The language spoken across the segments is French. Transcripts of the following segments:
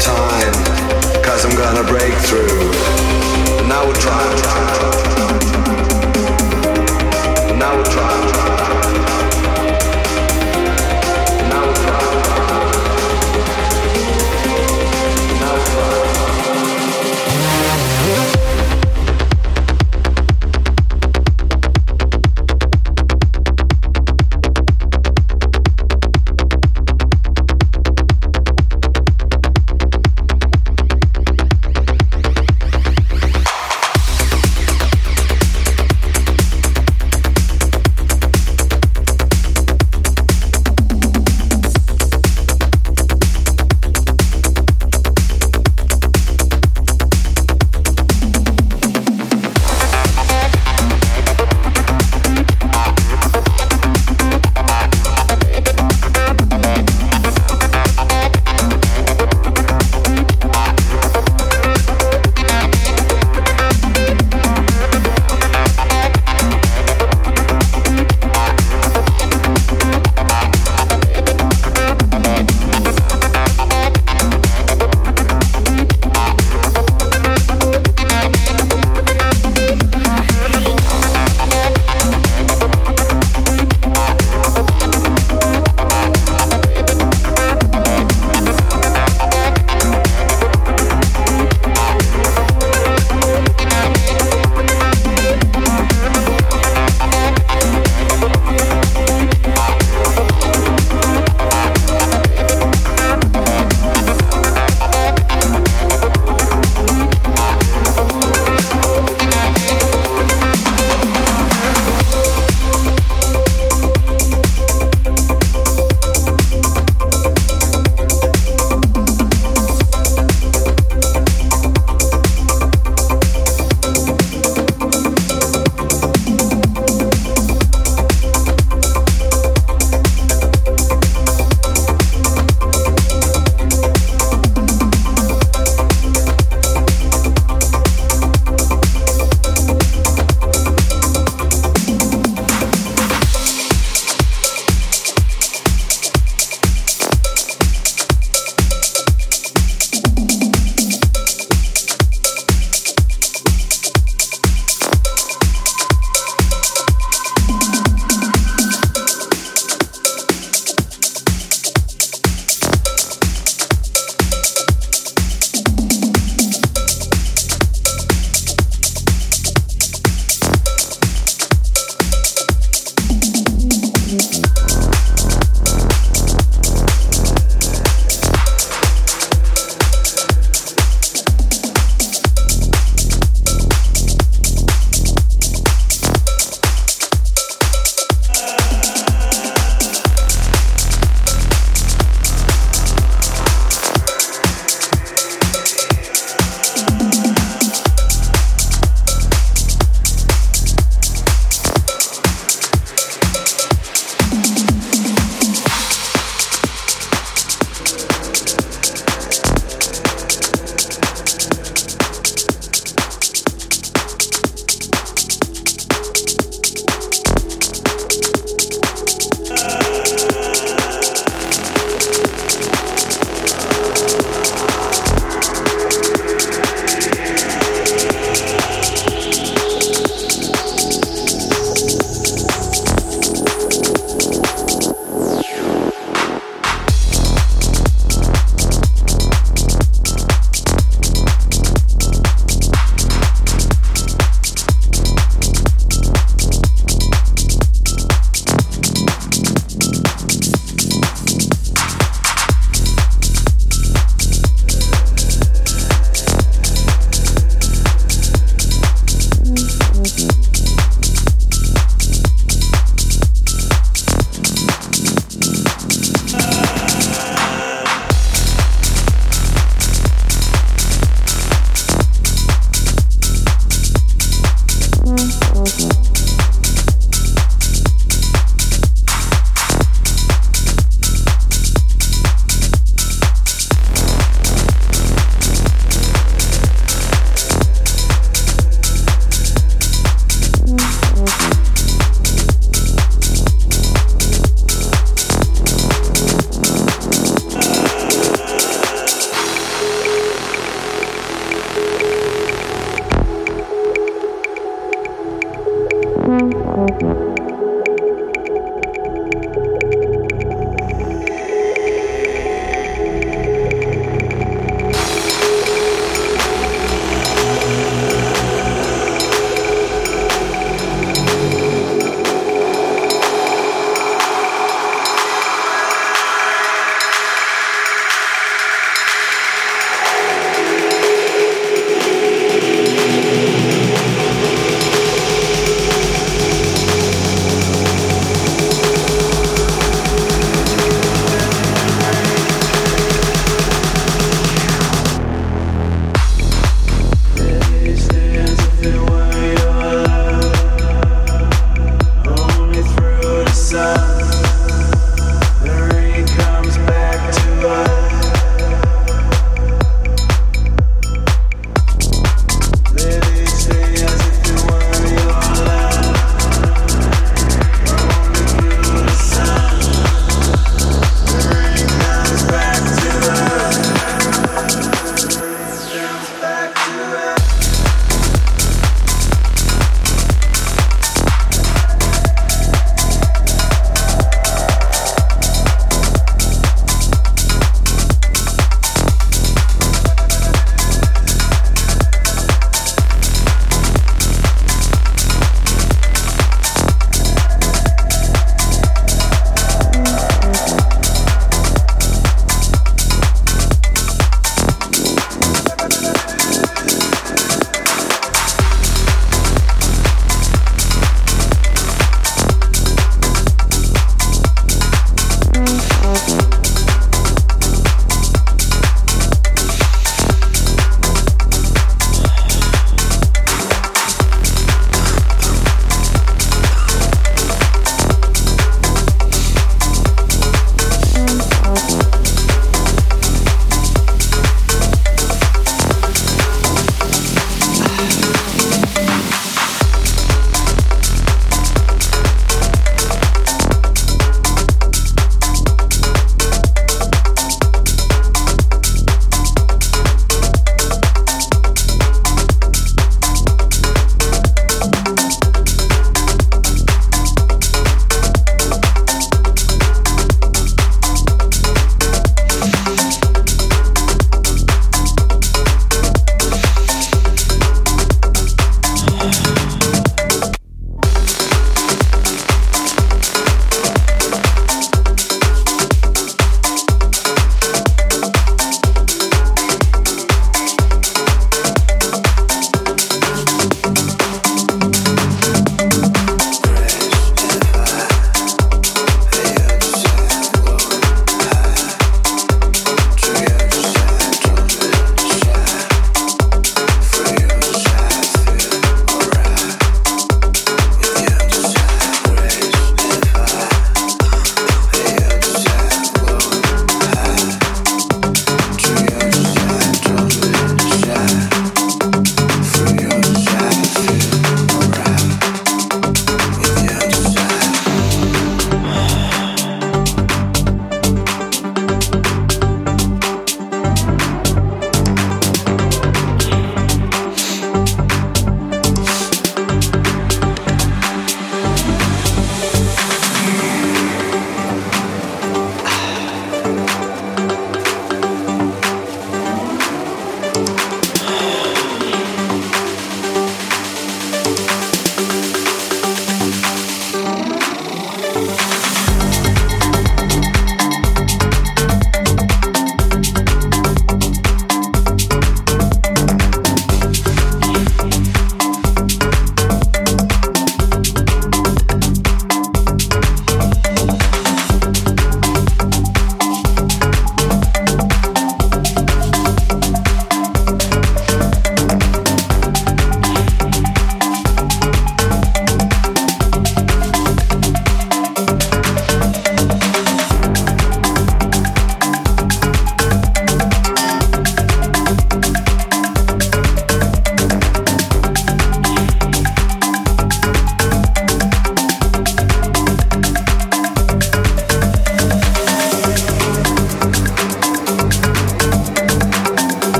time, cause I'm gonna break through. And I would try.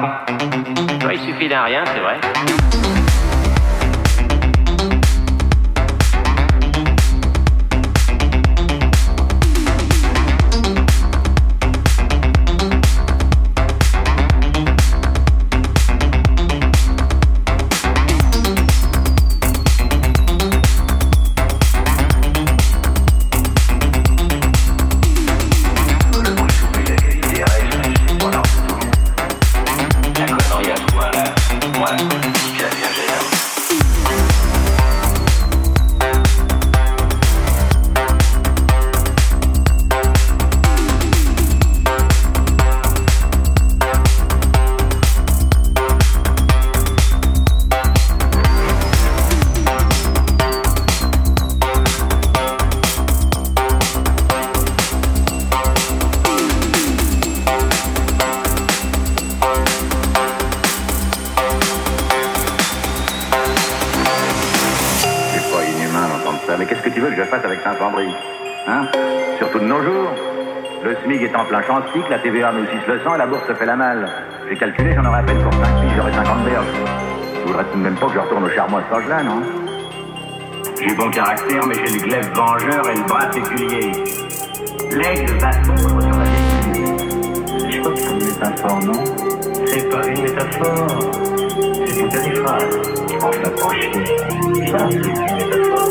Con. il suffit d'un rien, c'est vrai. TVA nous suce le sang et la bourse se fait la malle. J'ai calculé, j'en aurais à peine pour 5 filles, j'aurais 50 berges. Je voudrais tout de même pas que je retourne au charbon à cet âge-là, non? J'ai bon caractère, mais j'ai le glaive vengeur et le bras séculier. L'aigle va sombre sur la destinée. Je crois que c'est une métaphore, non? C'est pas une métaphore. C'est une périphrase. Enfin, franchement, ça, c'est une métaphore.